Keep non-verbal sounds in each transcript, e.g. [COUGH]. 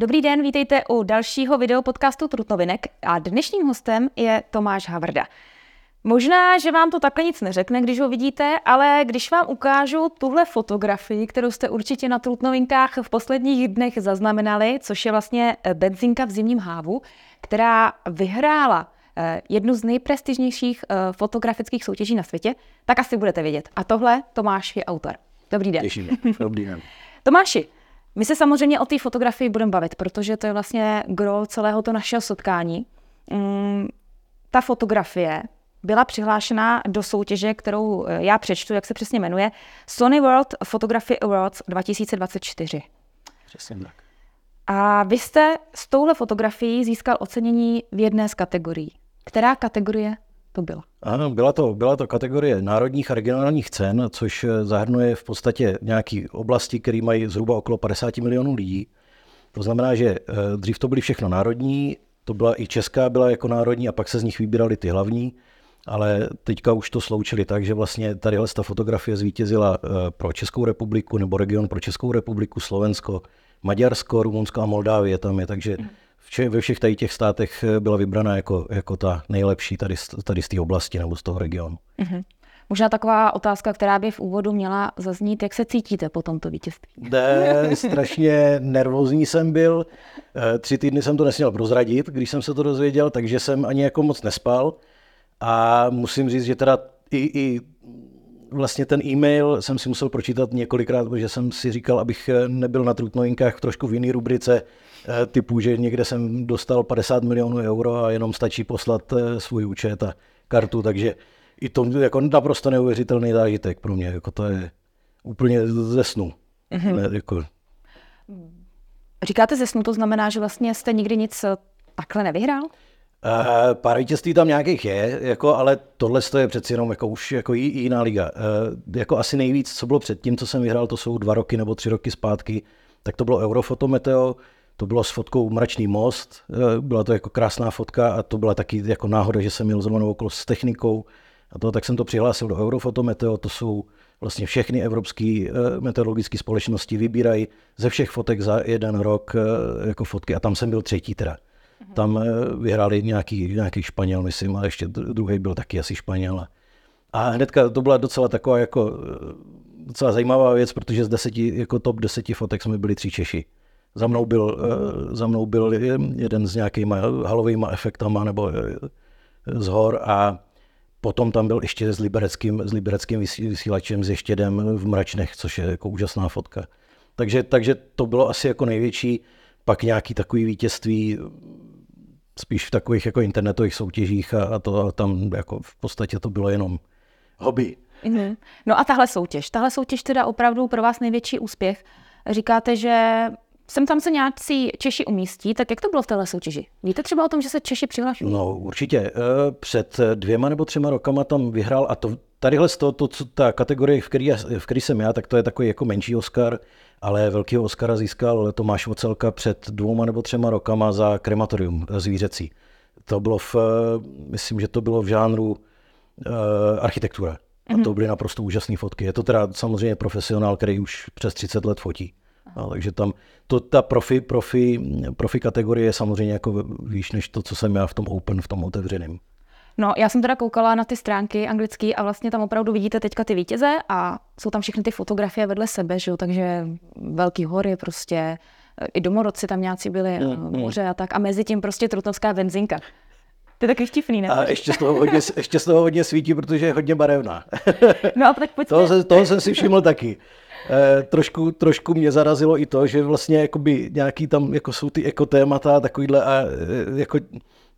Dobrý den, vítejte u dalšího videopodcastu Trutnovinek a dnešním hostem je Tomáš Havrda. Možná, že vám to takhle nic neřekne, když ho vidíte, ale když vám ukážu tuhle fotografii, kterou jste určitě na Trutnovinkách v posledních dnech zaznamenali, což je vlastně benzinka v zimním hávu, která vyhrála eh, jednu z nejprestižnějších eh, fotografických soutěží na světě, tak asi budete vědět. A tohle Tomáš je autor. Dobrý den. Těším. Dobrý den. [LAUGHS] Tomáši, my se samozřejmě o té fotografii budeme bavit, protože to je vlastně gro celého to našeho setkání. Mm, ta fotografie byla přihlášena do soutěže, kterou eh, já přečtu, jak se přesně jmenuje, Sony World Photography Awards 2024. Přesně tak. A vy jste s touhle fotografií získal ocenění v jedné z kategorií. Která kategorie to byla? Ano, byla to, byla to kategorie národních a regionálních cen, což eh, zahrnuje v podstatě nějaké oblasti, které mají zhruba okolo 50 milionů lidí. To znamená, že eh, dřív to byly všechno národní, to byla i česká byla jako národní a pak se z nich vybírali ty hlavní, ale teďka už to sloučili tak, že vlastně tady ta fotografie zvítězila eh, pro Českou republiku nebo region pro Českou republiku, Slovensko, Maďarsko, Rumunsko a Moldávie tam je, takže mhm vše, ve všech tady těch státech eh, byla vybraná jako, jako ta nejlepší tady, tady z té oblasti nebo z toho regionu. Mm-hmm. Možná taková otázka, která by v úvodu měla zaznít, jak se cítíte po tomto vítězství? Ne, strašně nervózní jsem byl. Eh, tři týdny jsem to nesměl prozradit, když jsem se to dozvěděl, takže jsem ani jako moc nespal. A musím říct, že teda i, i vlastně ten e-mail jsem si musel pročítat několikrát, protože jsem si říkal, abych eh, nebyl na trutnovinkách trošku v jiný rubrice, Eh, typu, že někde jsem dostal 50 milionů euro a jenom stačí poslat eh, svůj účet a kartu, takže i to jako naprosto neuvěřitelný zážitek pro mě, jako to je úplně ze snu. Mm-hmm. Ne, jako... Říkáte ze snu, to znamená, že vlastně jste nikdy nic takhle nevyhrál? Uh, pár vítězství tam nějakých je, jako, ale tohle je přeci jenom jako už jako jiná liga. Uh, jako asi nejvíc, co bylo předtím, co jsem vyhrál, to jsou dva roky nebo tři roky zpátky, tak to bylo Eurofotometeo, to bylo s fotkou Mračný most, eh, byla to jako krásná fotka a to byla taky jako náhoda, že jsem měl zrovna okolo s technikou a to, tak jsem to přihlásil do Eurofotometeo, to jsou vlastně všechny evropské eh, meteorologické společnosti vybírají ze všech fotek za jeden rok eh, jako fotky a tam jsem byl třetí teda. Tam vyhráli nějaký, nějaký Španěl, myslím, a ještě druhý byl taky asi Španěl. A hnedka to byla docela taková jako docela zajímavá věc, protože z deseti, jako top deseti fotek jsme byli tři Češi. Za mnou byl, eh, za mnou byl jeden s nějakýma halovými efektama nebo eh, z hor a potom tam byl ještě s libereckým, s libereckým vysílačem s Ještědem v Mračnech, což je jako úžasná fotka. Takže, takže to bylo asi jako největší, pak nějaký takový vítězství spíš v takových jako internetových soutěžích a, a to a tam jako v podstatě to bylo jenom hobby. Mm-hmm. No a tahle soutěž, tahle soutěž teda opravdu pro vás největší úspěch. Říkáte, že sem tam se nějací Češi umístí, tak jak to bylo v téhle soutěži? Víte třeba o tom, že se Češi přihlašují? No určitě. Eh, před dvěma nebo třema rokama tam vyhrál a to tadyhle to, to, to, ta kategorie, v který, v který jsem já, tak to je takový jako menší Oscar, ale velkého Oscara získal Tomáš Vocelka před dvouma nebo třema rokama za krematorium zvířecí. To bylo v, eh, myslím, že to bylo v žánru uh, architektura. A to mhm. byly naprosto úžasné fotky. Je to teda samozřejmě profesionál, který už přes 30 let fotí. No, takže tam to, ta profi, profi, profi kategorie je samozřejmě jako víš, než to, co jsem já v tom open, v tom otevřeném. No, já jsem teda koukala na ty stránky anglické a vlastně tam opravdu vidíte teďka ty vítěze a jsou tam všechny ty fotografie vedle sebe, že jo? takže velký hory prostě, i domorodci tam nějací byli, mm, mm. moře a tak a mezi tím prostě trutnovská benzinka. To je taky vtipný, ne? A ještě z toho hodně, ještě z toho hodně svítí, protože je hodně barevná. [LAUGHS] No a tak pojďme. toho, se, toho jsem si všiml taky. Eh, trošku, trošku mě zarazilo i to, že vlastně jakoby nějaký tam jako jsou ty ekotémata a takovýhle a eh, jako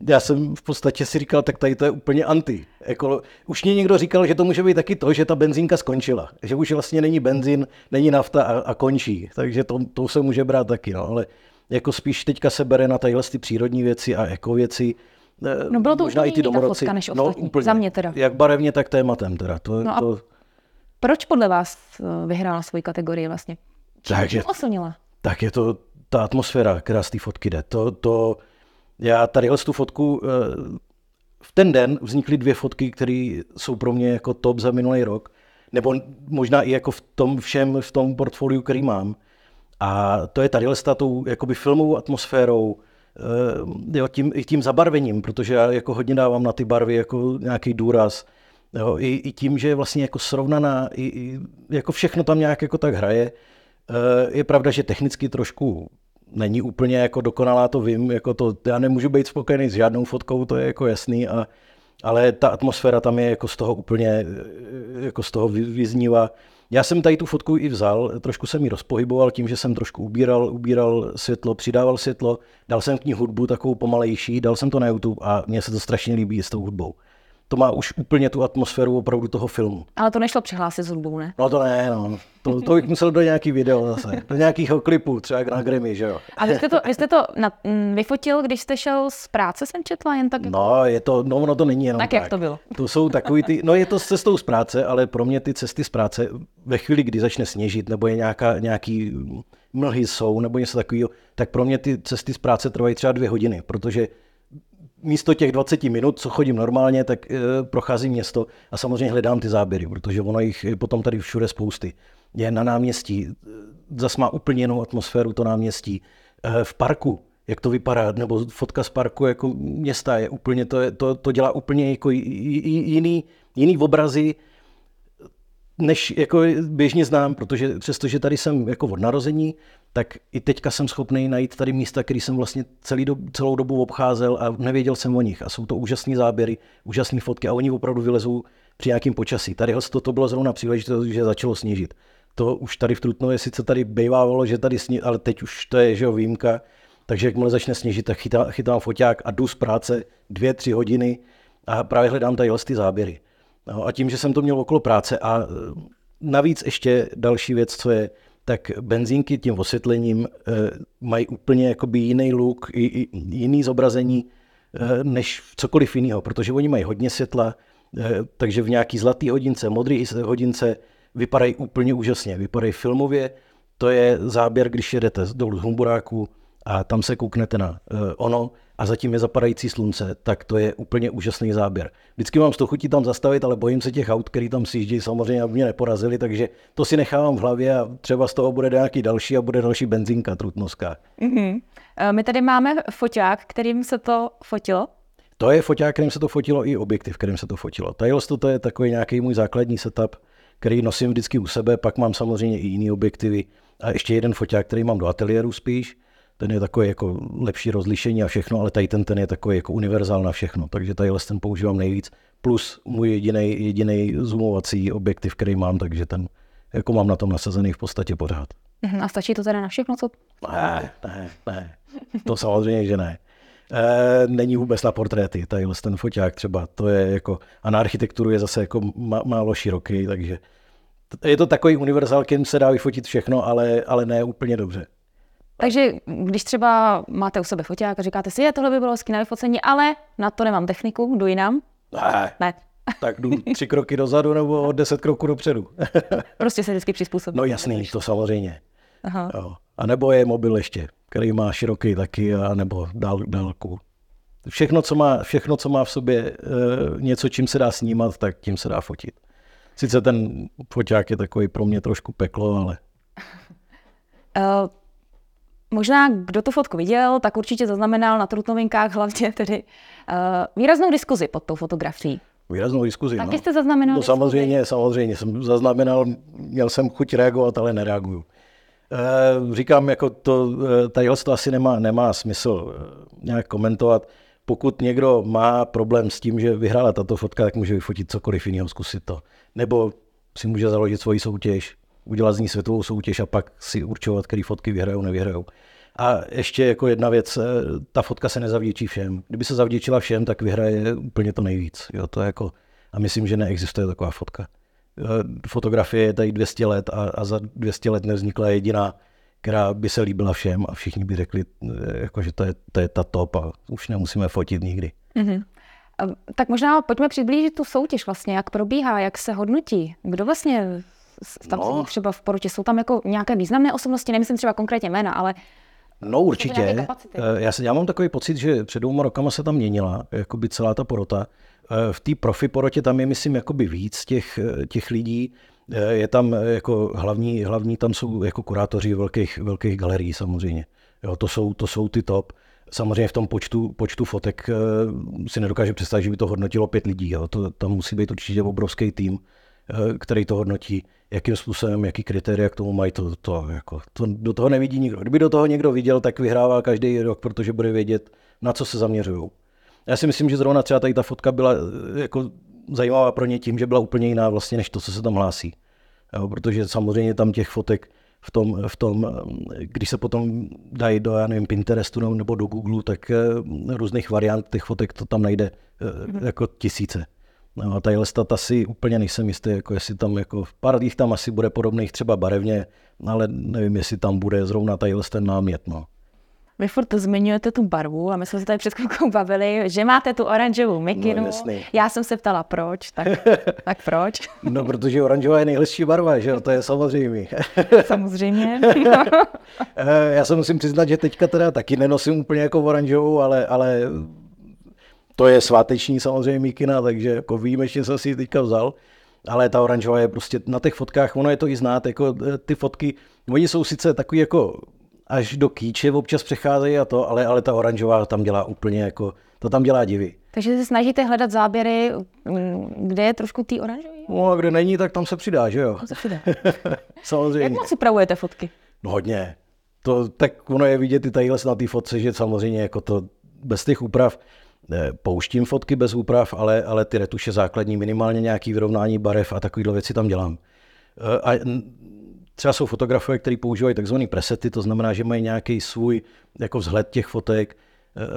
já jsem v podstatě si říkal, tak tady to je úplně anti. Jako, už mě někdo říkal, že to může být taky to, že ta benzínka skončila. Že už vlastně není benzín, není nafta a, a končí. Takže to, to se může brát taky. No. Ale jako spíš teďka se bere na tadyhle ty přírodní věci a jako věci. Eh, no bylo to možná i ty domorodci. Fotka než no, úplně. Za mě teda. Jak barevně, tak tématem teda. To, no to, proč podle vás eh, vyhrála svoji kategorii vlastně? Čím, Takže, oslnila? Tak je to ta atmosféra, která z té fotky jde. To, to, já tady tu fotku, eh, v ten den vznikly dvě fotky, které jsou pro mě jako top za minulý rok, nebo možná i jako v tom všem, v tom portfoliu, který mám. A to je tady tou jakoby filmovou atmosférou, eh, jo, tím, i tím zabarvením, protože já jako hodně dávám na ty barvy jako nějaký důraz. Jo, i, I tím, že je vlastně jako srovnaná, i, i, jako všechno tam nějak jako tak hraje. Eh, je pravda, že technicky trošku není úplně jako dokonalá, to vím, jako to, já nemůžu být spokojený s žádnou fotkou, to je jako jasný, a, ale ta atmosféra tam je jako z toho úplně, eh, jako z toho vyznívá. Já jsem tady tu fotku i vzal, trošku jsem ji rozpohyboval tím, že jsem trošku ubíral, ubíral světlo, přidával světlo, dal jsem k ní hudbu takovou pomalejší, dal jsem to na YouTube a mně se to strašně líbí s tou hudbou to má už úplně tu atmosféru opravdu toho filmu. Ale to nešlo přihlásit s hudbou, ne? No to ne, no. To, to [LAUGHS] bych musel do nějaký video zase, do nějakého klipu, třeba na Grammy, že jo. A vy jste to, vy jste to na, m, vyfotil, když jste šel z práce, jsem četla, jen tak? No, je to, no, no to není jenom tak. Tak jak to bylo? To jsou takový ty, no je to s cestou z práce, ale pro mě ty cesty z práce ve chvíli, kdy začne sněžit, nebo je nějaká, nějaký mlhy jsou, nebo něco takového, tak pro mě ty cesty z práce trvají třeba dvě hodiny, protože místo těch 20 minut, co chodím normálně, tak e, procházím město a samozřejmě hledám ty záběry, protože ono jich je potom tady všude spousty. Je na náměstí, eh, zase má úplně jinou atmosféru to náměstí. E, v parku, jak to vypadá, nebo fotka z parku jako města je úplně, to, je, to, to dělá úplně jako jiný, jiný obrazy, než jako běžně znám, protože přestože tady jsem jako od narození, tak i teďka jsem schopný najít tady místa, které jsem vlastně celý do, celou dobu obcházel a nevěděl jsem o nich. A jsou to úžasné záběry, úžasné fotky a oni opravdu vylezou při nějakém počasí. Tady to, to bylo zrovna příležitost, že začalo sněžit. To už tady v Trutnově sice tady bývávalo, že tady sní, ale teď už to je že jo, výjimka. Takže jakmile začne sněžit, tak chytám, chytám foťák a jdu z práce dvě, tři hodiny a právě hledám tady ty záběry. No, a tím, že jsem to měl okolo práce a e, navíc ještě další věc, co je, tak benzínky tím osvětlením e, mají úplně jakoby jiný look, jiný zobrazení e, než cokoliv jiného, protože oni mají hodně světla, takže v nějaký zlatý hodince, modrý hodince vypadají úplně úžasně, vypadají filmově, to je záběr, když jedete dolů z Humburáku a tam se kouknete na ono, a zatím je zapadající slunce, tak to je úplně úžasný záběr. Vždycky mám z toho chutí tam zastavit, ale bojím se těch aut, který tam sjíždí, samozřejmě, aby mě neporazili, takže to si nechávám v hlavě a třeba z toho bude nějaký další a bude další benzínka trutnovská. Mm-hmm. My tady máme foťák, kterým se to fotilo. To je foťák, kterým se to fotilo, i objektiv, kterým se to fotilo. Tails to je takový nějaký můj základní setup, který nosím vždycky u sebe, pak mám samozřejmě i jiný objektivy a ještě jeden foťák, který mám do ateliéru spíš ten je takový jako lepší rozlišení a všechno, ale tady ten, ten je takový jako univerzál na všechno, takže tady ten používám nejvíc, plus můj jediný jediný zoomovací objektiv, který mám, takže ten jako mám na tom nasazený v podstatě pořád. Mhm, a stačí to teda na všechno, co? Ne, ne, ne, to samozřejmě, že ne. E, není vůbec na portréty, tady ten foťák třeba, to je jako, a na architekturu je zase jako málo široký, takže je to takový univerzál, kterým se dá vyfotit všechno, ale, ale ne úplně dobře. Takže když třeba máte u sebe foťák a říkáte si, je, tohle by bylo hezky na vyfocení, ale na to nemám techniku, jdu jinam? Ne. ne. tak jdu tři kroky dozadu nebo deset kroků dopředu. [LAUGHS] prostě se vždycky přizpůsobí. No jasný, to samozřejmě. Aha. Jo. A nebo je mobil ještě, který má široký taky, a nebo dál, dálku. Všechno co, má, všechno, co má v sobě e, něco, čím se dá snímat, tak tím se dá fotit. Sice ten foťák je takový pro mě trošku peklo, ale... Uh, Možná, kdo tu fotku viděl, tak určitě zaznamenal na Trutnovinkách hlavně tedy uh, výraznou diskuzi pod tou fotografií. Výraznou diskuzi, Taky no. jste zaznamenal? No samozřejmě, samozřejmě jsem zaznamenal, měl jsem chuť reagovat, ale nereaguju. Uh, říkám, jako to, eh, tady to asi nemá, nemá smysl nějak komentovat. Pokud někdo má problém s tím, že vyhrála tato fotka, tak může vyfotit cokoliv jiného, zkusit to. Nebo si může založit svoji soutěž, udělat z ní světovou soutěž a pak si určovat, které fotky vyhrajou, nevyhrajou. A ještě jako jedna věc, eh, ta fotka se nezavděčí všem. Kdyby se zavděčila všem, tak vyhraje úplně to nejvíc. Jo, to je jako, a myslím, že neexistuje taková fotka. Eh, fotografie je tady 200 let a, a za 200 let nevznikla jediná, která by se líbila všem a všichni by řekli, eh, jako, že to je, to je ta top a už nemusíme fotit nikdy. Mm-hmm. Tak možná pojďme přiblížit tu soutěž vlastně, jak probíhá, jak se hodnotí. Kdo vlastně tam no. třeba v porotě? Jsou tam jako nějaké významné osobnosti, nemyslím třeba konkrétně jména, ale No určitě. Eh, já, se, já mám takový pocit, že před dvěma rokama se tam měnila jakoby celá ta porota. Eh, v té profi porotě tam je, myslím, jakoby víc těch, eh, těch lidí. Je tam jako hlavní, hlavní tam jsou jako kurátoři velkých, velkých galerií samozřejmě. Jo, to, jsou, to jsou ty top. Samozřejmě v tom počtu, počtu fotek si nedokáže představit, že by to hodnotilo pět lidí. Jo. To, tam musí být určitě obrovský tým, který to hodnotí, jakým způsobem, jaký kritéria k tomu mají, to, to, jako, to do toho nevidí nikdo. Kdyby do toho někdo viděl, tak vyhrává každý rok, protože bude vědět, na co se zaměřují. Já si myslím, že zrovna třeba tady ta fotka byla jako zajímavá pro ně tím, že byla úplně jiná vlastně, než to, co se tam hlásí. Jo, protože samozřejmě tam těch fotek v tom, v tom, když se potom dají do, já nevím, Pinterestu nebo do Google, tak eh, různých variant těch fotek to tam najde mm-hmm. jako tisíce. No a tadyhle asi úplně nejsem jistý, jako jestli tam jako, pár jich tam asi bude podobných třeba barevně, ale nevím, jestli tam bude zrovna tadyhle ten námět, no. Vy furt zmiňujete tu barvu a my jsme se tady před chvilkou bavili, že máte tu oranžovou mikinu. No, Já jsem se ptala proč, tak, [LAUGHS] tak proč? No, protože oranžová je nejhezčí barva, že to je [LAUGHS] samozřejmě. Samozřejmě. [LAUGHS] Eh, já se musím přiznat, že teďka teda taky nenosím úplně jako oranžovou, ale, ale to je sváteční samozřejmě mikina, takže jako výjimečně jsem si ji teďka vzal. Ale ta oranžová je prostě na těch fotkách, ono je to i znát, jako eh, ty fotky, oni jsou sice takový jako až do kýče občas přecházejí a to, ale, ale ta oranžová tam dělá úplně jako, to tam dělá divy. Takže se snažíte hledat záběry, kde je trošku tý oranžový? No a kde není, tak tam se přidá, že jo? Tam se přidá. [LAUGHS] samozřejmě. Jak moc upravujete fotky? No hodně. To, tak ono je vidět i tadyhle na té fotce, že samozřejmě jako to bez těch úprav, pouštím fotky bez úprav, ale, ale ty retuše základní, minimálně nějaký vyrovnání barev a takovéhle věci tam dělám. E, a třeba jsou fotografové, kteří používají takzvané presety, to znamená, že mají nějaký svůj jako vzhled těch fotek,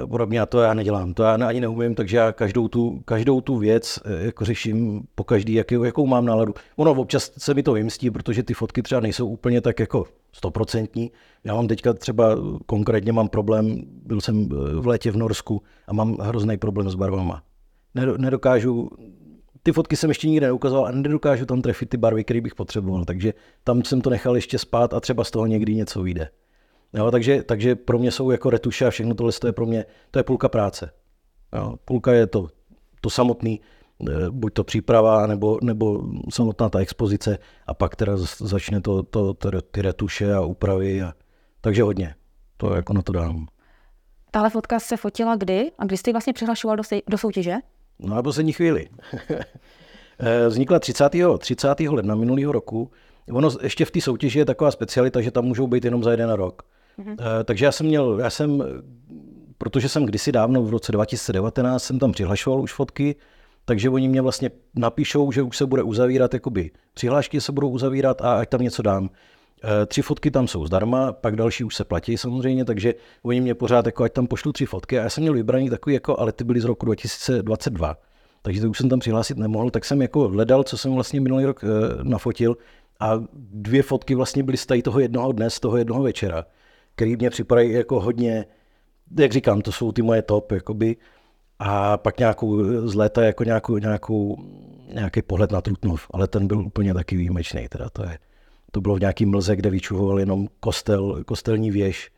podobně a to já nedělám, to já ani neumím, takže já každou tu, každou tu věc eh, jako řeším po každý, jakou, jakou mám náladu. Ono občas se mi to vymstí, protože ty fotky třeba nejsou úplně tak jako stoprocentní. Já mám teďka třeba konkrétně mám problém, byl jsem eh, v létě v Norsku a mám hrozný problém s barvama. Nedokážu ty fotky jsem ještě nikdy neukazoval a nedokážu tam trefit ty barvy, které bych potřeboval, takže tam jsem to nechal ještě spát a třeba z toho někdy něco vyjde. Jo, takže, takže pro mě jsou jako retuše a všechno tohle to je pro mě, to je půlka práce. Jo, půlka je to, to samotný, eh, buď to příprava, nebo, nebo samotná ta expozice a pak teda začne to, to, to ty retuše a úpravy. A, takže hodně, to jako na to dám. Tahle fotka se fotila kdy a kdy jste ji vlastně přihlašoval do, do soutěže? No na poslední chvíli. [LAUGHS] Eh, vznikla 30. 30. ledna minulého roku. Ono ještě v té soutěži je taková specialita, že tam můžou být jenom za jeden rok. Mm-hmm. Takže já jsem měl, já jsem, protože jsem kdysi dávno v roce 2019 jsem tam přihlašoval už fotky, takže oni mě vlastně napíšou, že už se bude uzavírat, jakoby přihlášky se budou uzavírat a ať tam něco dám. Eh, tři fotky tam jsou zdarma, pak další už se platí samozřejmě, takže oni mě pořád jako ať tam pošlu tři fotky a já jsem měl vybraný takový jako, ale ty byly z roku 2022, takže to už jsem tam přihlásit nemohl, tak jsem jako hledal, co jsem vlastně minulý rok e, nafotil a dvě fotky vlastně byly z toho jednoho dne, z toho jednoho večera, který mě připadají jako hodně, jak říkám, to jsou ty moje top, jakoby, a pak nějakou z léta jako nějakou, nějakou, nějaký pohled na Trutnov, ale ten byl úplně taky výjimečný, teda to je, to bylo v nějaký mlze, kde vyčuhoval jenom kostel, kostelní věž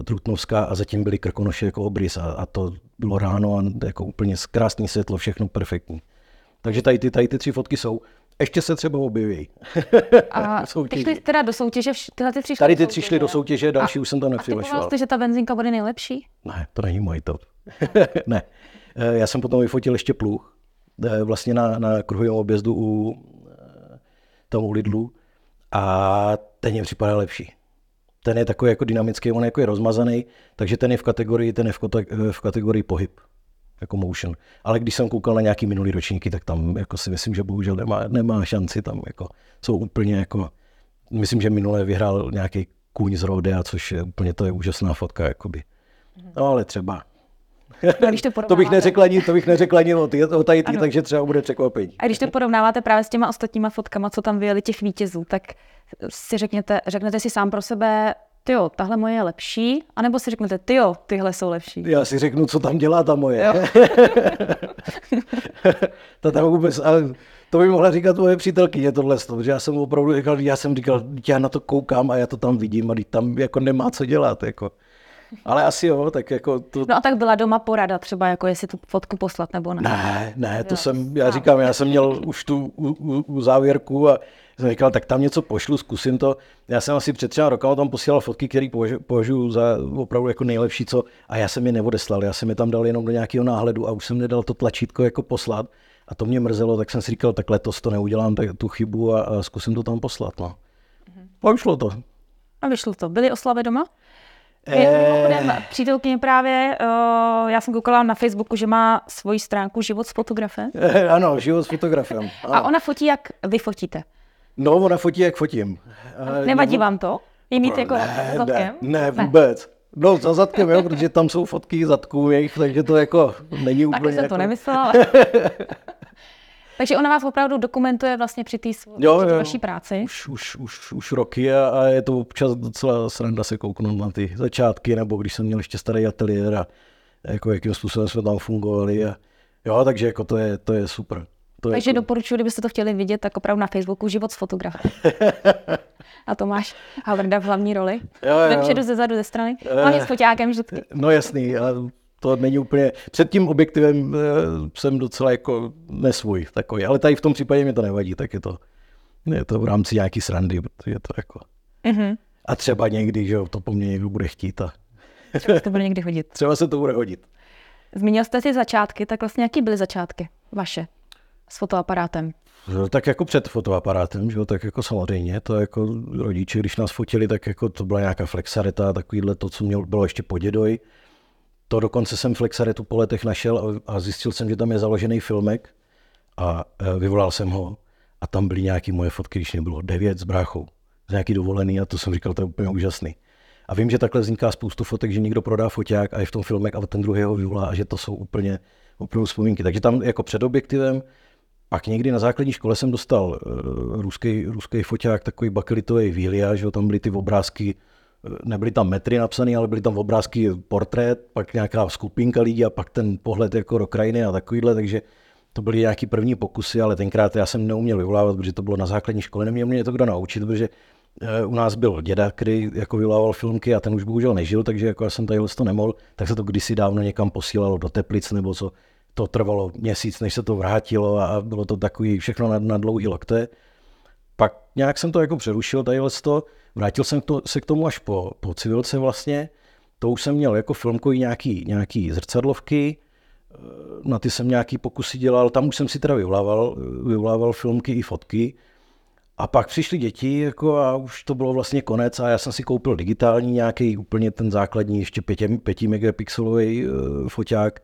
e, Trutnovská a zatím byly krkonoše jako obrys a, a to bylo ráno a jako úplně krásný světlo, všechno perfektní. Takže tady ty, tady ty tři fotky jsou. Ještě se třeba objeví. A [LAUGHS] ty šli teda do soutěže, tyhle ty tři Tady ty tři šly do soutěže, další a, už jsem tam nepřihlašoval. A ty že ta benzinka bude nejlepší? Ne, to není můj top. ne. [LAUGHS] E, já jsem potom vyfotil ještě pluh, e, vlastně na, na kruhovém objezdu u tomu Lidlu a ten je připadá lepší. Ten je takový jako dynamický, on jako je rozmazaný, takže ten je v kategorii, ten je v, v kategorii pohyb, jako motion. Ale když jsem koukal na nějaký minulý ročníky, tak tam jako si myslím, že bohužel nemá, nemá šanci, tam jako jsou úplně jako, myslím, že minule vyhrál nějaký kůň z Rodea, což je úplně to je úžasná fotka, jakoby. No ale třeba. No, když to, [LAUGHS] to bych neřekl ani, to bych neřekl ani o, ty, o tady ty, takže třeba bude překvapení. A když to porovnáváte právě s těma ostatníma fotkama, co tam vyjeli těch vítězů, tak si řekněte, řeknete si sám pro sebe, tyjo, tahle moje je lepší, anebo si řeknete, tyjo, tyhle jsou lepší. Já si řeknu, co tam dělá ta moje. [LAUGHS] ta tam vůbec, ale to by mohla říkat moje přítelkyně tohle, protože já jsem opravdu říkal, já jsem říkal, já na to koukám a já to tam vidím a tam jako nemá co dělat. Jako. Ale asi jo, tak jako to... No a tak byla doma porada třeba, jako jestli tu fotku poslat nebo ne. Ne, ne, to jo. jsem, já říkám, já jsem měl už tu u, u, u závěrku a jsem říkal, tak tam něco pošlu, zkusím to. Já jsem asi před třeba rokem tam posílal fotky, které považuji za opravdu jako nejlepší, co, a já jsem je neodeslal, já jsem je tam dal jenom do nějakého náhledu a už jsem nedal to tlačítko jako poslat. A to mě mrzelo, tak jsem si říkal, tak letos to neudělám tak, tu chybu a, a zkusím to tam poslat. No. Mhm. A vyšlo to. A vyšlo to. Byly oslavy doma? Eh... přítelkyně právě, uh, já jsem koukala na Facebooku, že má svoji stránku Život s fotografem. Eh, ano, Život s fotografem. A ona fotí, jak vy fotíte. No, ona fotí, jak fotím. Nevadí vám to? Je mít jako ne, za zadkem? Ne, ne, vůbec. No, za zadkem, jo, protože tam jsou fotky zadků jejich, takže to jako není úplně... Tak jsem jako... to nemyslela. [LAUGHS] takže ona vás opravdu dokumentuje vlastně při té vaší práci? Už, už, už, už roky a, a je to občas docela sranda se kouknout na ty začátky, nebo když jsem měl ještě starý ateliér a jako jakým způsobem jsme tam fungovali. A, jo, takže jako to je, to je super. To Takže jako... doporučuji, kdybyste to chtěli vidět, tak opravdu na Facebooku život s fotografem. [LAUGHS] A Tomáš Havrda v hlavní roli. Jo, jo. Vepředu, ze zadu, ze strany. Hlavně s foťákem vždycky. No jasný, ale to není úplně... Před tím objektivem eh, jsem docela jako nesvůj takový, ale tady v tom případě mi to nevadí, tak je to, je to v rámci nějaký srandy, protože je to jako... Mm-hmm. A třeba někdy, že to po mně někdo bude chtít a... Třeba se to bude někdy hodit. [LAUGHS] Třeba se to bude hodit. Zmínil jste si začátky, tak vlastně jaký byly začátky vaše? S fotoaparátem? No, tak jako před fotoaparátem, že jo, tak jako samozřejmě, to jako rodiče, když nás fotili, tak jako to byla nějaká flexareta, takovýhle to, co měl, bylo ještě po dědoj. To dokonce jsem flexaretu po letech našel a, zjistil jsem, že tam je založený filmek a e, vyvolal jsem ho a tam byly nějaké moje fotky, když mě bylo devět s bráchou, z nějaký dovolený a to jsem říkal, to je úplně úžasný. A vím, že takhle vzniká spoustu fotek, že někdo prodá foťák a je v tom filmek a ten druhý ho vyvolá a že to jsou úplně, úplně vzpomínky. Takže tam jako před objektivem pak někdy na základní škole jsem dostal uh, ruský, ruský foťák, takový bakelitový výlia, že tam byly ty obrázky, eh, nebyly tam metry napsané, ale byly tam obrázky portrét, pak nějaká skupinka lidí a pak ten pohled jako do krajiny a takovýhle, takže to byly nějaký první pokusy, ale tenkrát já jsem neuměl vyvolávat, protože to bylo na základní škole, neměl mě to kdo naučit, protože eh, u nás byl děda, který jako vyvolával filmky a ten už bohužel nežil, takže jako já jsem tady to nemohl, tak se to kdysi dávno někam posílalo do Teplic nebo co to trvalo měsíc, než se to vrátilo a bylo to takový všechno na, na dlouhý lokte. Pak nějak jsem to jako přerušil, tady to, vrátil jsem to, se k tomu až po, po civilce vlastně. To už jsem měl jako filmkový nějaký, nějaký zrcadlovky, eh, na ty jsem nějaký pokusy dělal, tam už jsem si teda vyvolával, vyvolával filmky i fotky. A pak přišly děti jako a už to bylo vlastně konec a já jsem si koupil digitální nějaký úplně ten základní ještě 5, 5 megapixelový uh, foťák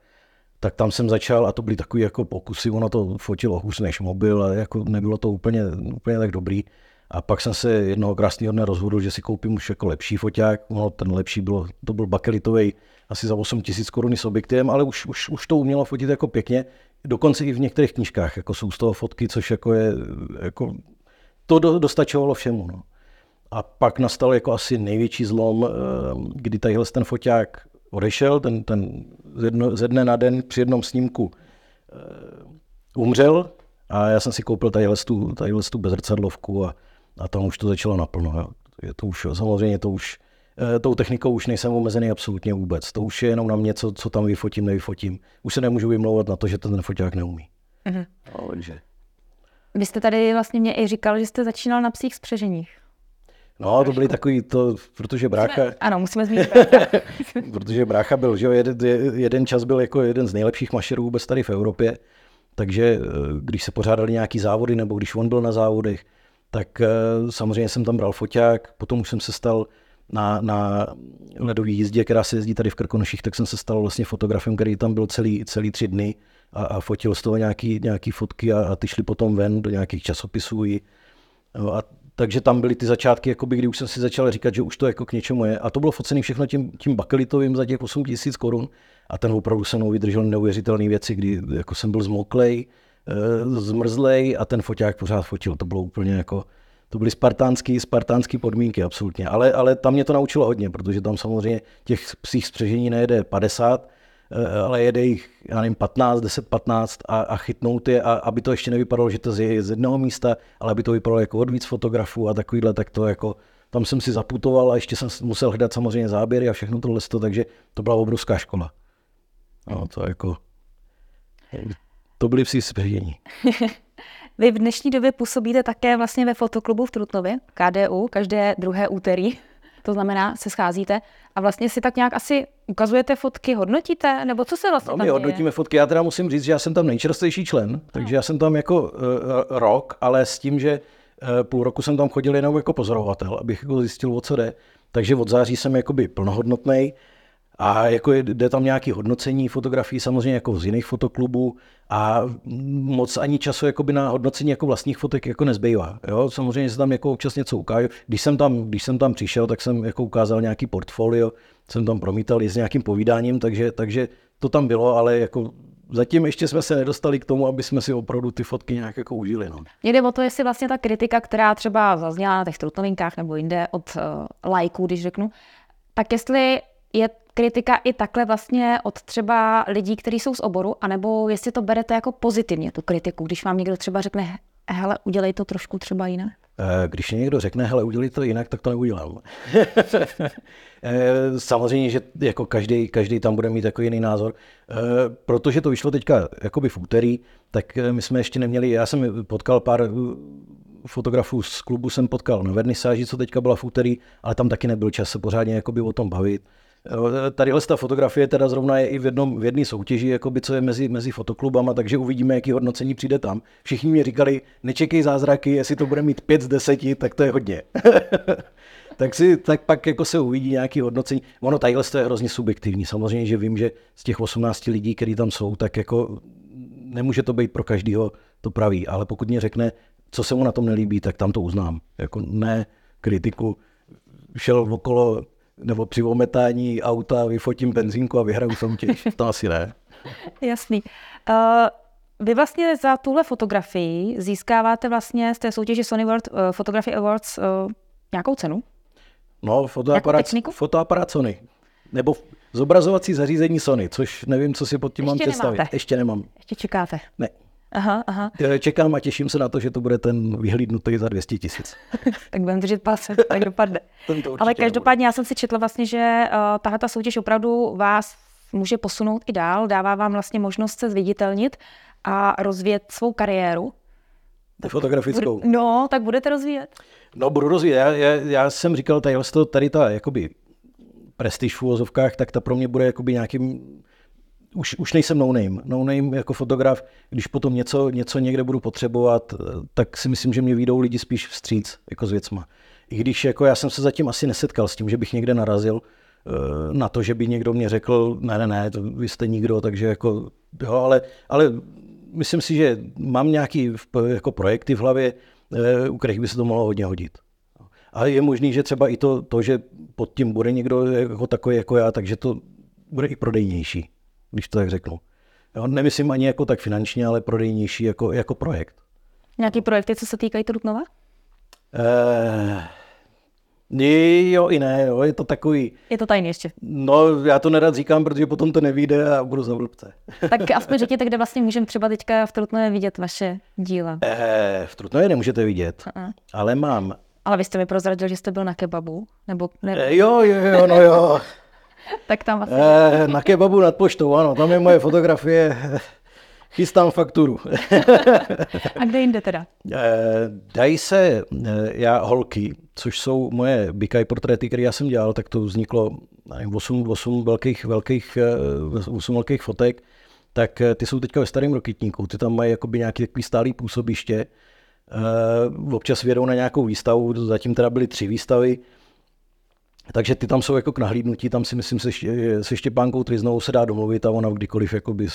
tak tam jsem začal a to byly takové jako pokusy, ono to fotilo hůř než mobil a jako nebylo to úplně, úplně tak dobrý. A pak jsem se jednoho krásného dne rozhodl, že si koupím už jako lepší foťák. Ono ten lepší bylo, to byl bakelitový asi za 8 tisíc korun s objektivem, ale už, už, už to umělo fotit jako pěkně. Dokonce i v některých knížkách jako jsou z toho fotky, což jako je, jako, to do, dostačovalo všemu. No. A pak nastal jako asi největší zlom, eh, kdy tadyhle ten foťák odešel, ten, ten ze, dne na den při jednom snímku uh, umřel a já jsem si koupil tadyhle tu, tadyhle tu bezrcadlovku a, a tam už to začalo naplno. Jo. Je to už, samozřejmě to už, uh, tou technikou už nejsem omezený absolutně vůbec. To už je jenom na mě, co, co tam vyfotím, nevyfotím. Už se nemůžu vymlouvat na to, že ten foťák neumí. Mm-hmm. No, takže. Vy jste tady vlastně mě i říkal, že jste začínal na psích spřeženích. No, to byly takový, to, protože brácha... Musíme, ano, musíme zmínit [LAUGHS] protože brácha byl, že jo, jeden, jeden čas byl jako jeden z nejlepších mašerů vůbec tady v Evropě, takže eh, když se pořádali nějaký závody, nebo když on byl na závodech, tak eh, samozřejmě jsem tam bral foťák, potom už jsem se stal na, na ledové jízdě, která se jezdí tady v Krkonoších, tak jsem se stal vlastně fotografem, který tam byl celý, celý tři dny a, a fotil z toho nějaký, nějaký fotky a, a ty šly potom ven do nějakých časopisů. I, a takže tam byly ty začátky, jakoby, kdy už jsem si začal říkat, že už to jako k něčemu je. A to bylo focené všechno tím, tím bakelitovým za těch 8 tisíc korun. A ten opravdu se mnou vydržel neuvěřitelné věci, kdy jako jsem byl zmoklej, e, zmrzlej a ten foťák pořád fotil. To bylo úplně jako, to byly spartánské spartánský podmínky, absolutně. Ale, ale tam mě to naučilo hodně, protože tam samozřejmě těch psích spřežení nejede 50, Eh, ale jede jich, já nevím, 15, 10, 15 a, a chytnout je, a, aby to ještě nevypadalo, že to je z jednoho místa, ale aby to vypadalo jako od víc fotografů a takovýhle, tak to jako tam jsem si zaputoval a ještě jsem musel hledat samozřejmě záběry a všechno tohle, takže to byla obrovská škola. No, to jako, to byly psi spědění. Vy v dnešní době působíte také vlastně ve fotoklubu v Trutnově, KDU, každé druhé úterý. To znamená, se scházíte a vlastně si tak nějak asi ukazujete fotky, hodnotíte, nebo co se vlastně no, tam my hodnotíme děje? fotky. Já teda musím říct, že já jsem tam nejčerstvější člen, no. takže já jsem tam jako uh, rok, ale s tím, že uh, půl roku jsem tam chodil jenom jako pozorovatel, abych jako zjistil, o co jde. Takže od září jsem jakoby plnohodnotný. A jako jde tam nějaké hodnocení fotografií, samozřejmě jako z jiných fotoklubů a moc ani času jakoby na hodnocení jako vlastních fotek jako nezbývá. Jo? Samozřejmě se tam jako občas něco ukážu. Když jsem tam, když jsem tam přišel, tak jsem jako ukázal nějaký portfolio, jsem tam promítal i s nějakým povídáním, takže, takže to tam bylo, ale jako zatím ještě jsme se nedostali k tomu, aby jsme si opravdu ty fotky nějak jako užili. No. Mě jde o to, jestli vlastně ta kritika, která třeba zazněla na těch trutnovinkách nebo jinde od uh, lajků, když řeknu, tak jestli je kritika i takhle vlastně od třeba lidí, kteří jsou z oboru, anebo jestli to berete jako pozitivně, tu kritiku, když vám někdo třeba řekne, hele, udělej to trošku třeba jinak? Eh, když někdo řekne, hele, udělej to jinak, tak to neudělám. [LAUGHS] Eh, samozřejmě, že jako každý, každý tam bude mít jako jiný názor. Eh, protože to vyšlo teďka jakoby v úterý, tak my jsme ještě neměli, já jsem potkal pár fotografů z klubu, jsem potkal na vernisáži, co teďka byla v úterý, ale tam taky nebyl čas se pořádně jakoby o tom bavit. Tadyhle ta fotografie teda zrovna je i v jednom v jedné soutěži, jakoby, co je mezi, mezi fotoklubama, takže uvidíme, jaký hodnocení přijde tam. Všichni mi říkali, nečekej zázraky, jestli to bude mít 5 z 10, tak to je hodně. [LAUGHS] tak, si, tak pak jako se uvidí nějaký hodnocení. Ono tadyhle je hrozně subjektivní. Samozřejmě, že vím, že z těch 18 lidí, kteří tam jsou, tak jako nemůže to být pro každého to pravý, ale pokud mě řekne, co se mu na tom nelíbí, tak tam to uznám. Jako ne kritiku, šel okolo nebo při ometání auta vyfotím benzínku a vyhraju soutěž. [LAUGHS] To asi ne. Jasný. Uh, vy vlastně za tuhle fotografii získáváte vlastně z té soutěže Sony World uh, Photography Awards uh, nějakou cenu? No, fotoaparát, fotoaparát Sony. Nebo zobrazovací zařízení Sony, což nevím, co si pod tím Ještě mám představit. Ještě nemám. Ještě čekáte. Ne. Aha, aha. Čekám a těším se na to, že to bude ten vyhlídnutý za 200 tisíc. [LAUGHS] tak budeme držet palce, tak dopadne. [LAUGHS] Ale každopádně já jsem si četla vlastně, že uh, tahle ta soutěž opravdu vás může posunout i dál, dává vám vlastně možnost se zviditelnit a rozvíjet svou kariéru. Tak, fotografickou. No, tak budete rozvíjet? No, budu rozvíjet. Já, já, já jsem říkal, tady, tady ta jakoby prestiž v úvozovkách, tak ta pro mě bude jakoby nějakým už, už nejsem no name. No name jako fotograf, když potom něco, něco někde budu potřebovat, tak si myslím, že mě výjdou lidi spíš vstříc jako s věcma. I když jako já jsem se zatím asi nesetkal s tím, že bych někde narazil eh, na to, že by někdo mě řekl, ne, ne, ne, to vy jste nikdo, takže jako, jo, ale, ale myslím si, že mám nějaký jako projekty v hlavě, eh, u kterých by se to mohlo hodně hodit. A je možný, že třeba i to, to že pod tím bude někdo jako takový jako já, takže to bude i prodejnější když to tak řeknu. Jo, nemyslím ani jako tak finančně, ale prodejnější jako, jako projekt. Nějaký projekty, co se týkají Trutnova? Eh, jo i ne, jo, je to takový... Je to tajný ještě. No, já to nerad říkám, protože potom to nevíde a budu za blbce. [LAUGHS] tak aspoň řekněte, kde vlastně můžeme třeba teďka v Trutnově vidět vaše díla. Eh, v Trutnově nemůžete vidět, uh-uh. ale mám. Ale vy jste mi prozradil, že jste byl na kebabu, nebo... Ne... Eh, jo, jo, jo, no jo. [LAUGHS] tak tam asi... Eh, na kebabu nad poštou, ano, tam je moje fotografie. [LAUGHS] Chystám fakturu. A kde jinde teda? Eh, dají se, eh, já holky, což jsou moje bikaj portréty, které já jsem dělal, tak to vzniklo nevím, 8, 8 velkých, velkých, 8 velkých fotek, tak ty jsou teďka ve starém rokitníku, ty tam mají jakoby nějaký takový stálý působiště, občas vědou na nějakou výstavu, zatím teda byly tři výstavy, takže ty tam jsou jako k nahlídnutí, tam si myslím, se, se Štěpánkou Triznou se dá domluvit a ona kdykoliv jakoby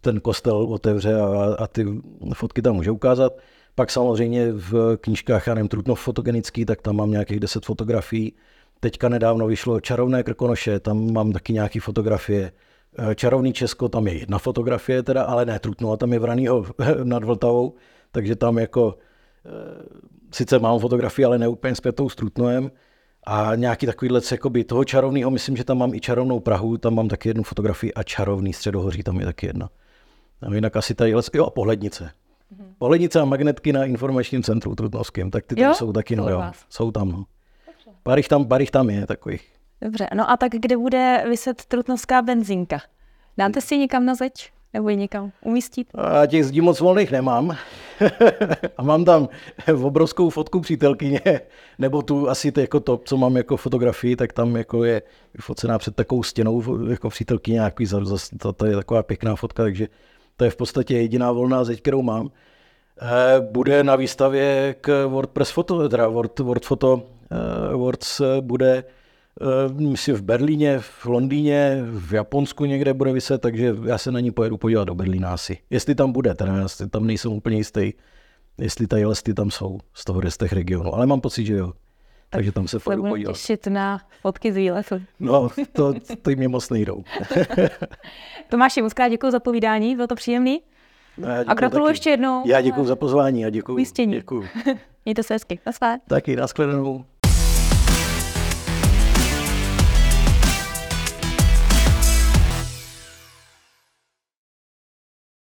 ten kostel otevře a, a ty fotky tam může ukázat. Pak samozřejmě v knížkách, já nevím, Trutnov fotogenický, tak tam mám nějakých 10 fotografií. Teďka nedávno vyšlo Čarovné krkonoše, tam mám taky nějaké fotografie. Čarovný Česko, tam je jedna fotografie teda, ale ne Trutnova, tam je Vranýho [LAUGHS] nad Vltavou, takže tam jako eh, sice mám fotografii, ale ne úplně s Pětou s Trutnovem. A nějaký takovýhle, jakoby toho čarovného, myslím, že tam mám i čarovnou Prahu, tam mám taky jednu fotografii a čarovný středohoří, tam je taky jedna. A jinak asi tady, jo a pohlednice. Mm-hmm. Pohlednice a magnetky na informačním centru Trutnovském, tak ty tam jo? jsou taky, no jo, jsou tam. No. Pár jich tam, pár jich tam je takových. Dobře, no a tak kde bude vyset trutnovská benzínka? Dáte si někam na zeď? Nebo ji někam umístit? A těch zdí moc volných nemám. [LAUGHS] a mám tam obrovskou fotku přítelkyně, nebo tu asi to, jako to, co mám jako fotografii, tak tam jako je vyfocená před takovou stěnou jako přítelkyně nějaký, to, to je taková pěkná fotka, takže to je v podstatě jediná volná zeď, kterou mám. Eh, bude na výstavě k WordPress Photo, teda Word, Word Photo eh, Words eh, bude myslím v Berlíně, v Londýně, v Japonsku někde bude vyset, takže já se na ní pojedu podívat do Berlína asi. Jestli tam bude, teda já tam nejsem úplně jistý, jestli ty lesty tam jsou z toho z těch regionů, ale mám pocit, že jo. Takže tam se pojedu podívat. těšit na fotky z výletu. No, to, to mě moc nejdou. [LAUGHS] Tomáši, moc krát děkuji za povídání, bylo to příjemný. No, a gratuluji ještě jednou. Já děkuji za pozvání a děkuji. Umístění. Děkuji. [LAUGHS] Mějte se hezky. Naschle. Taky, nashledanou.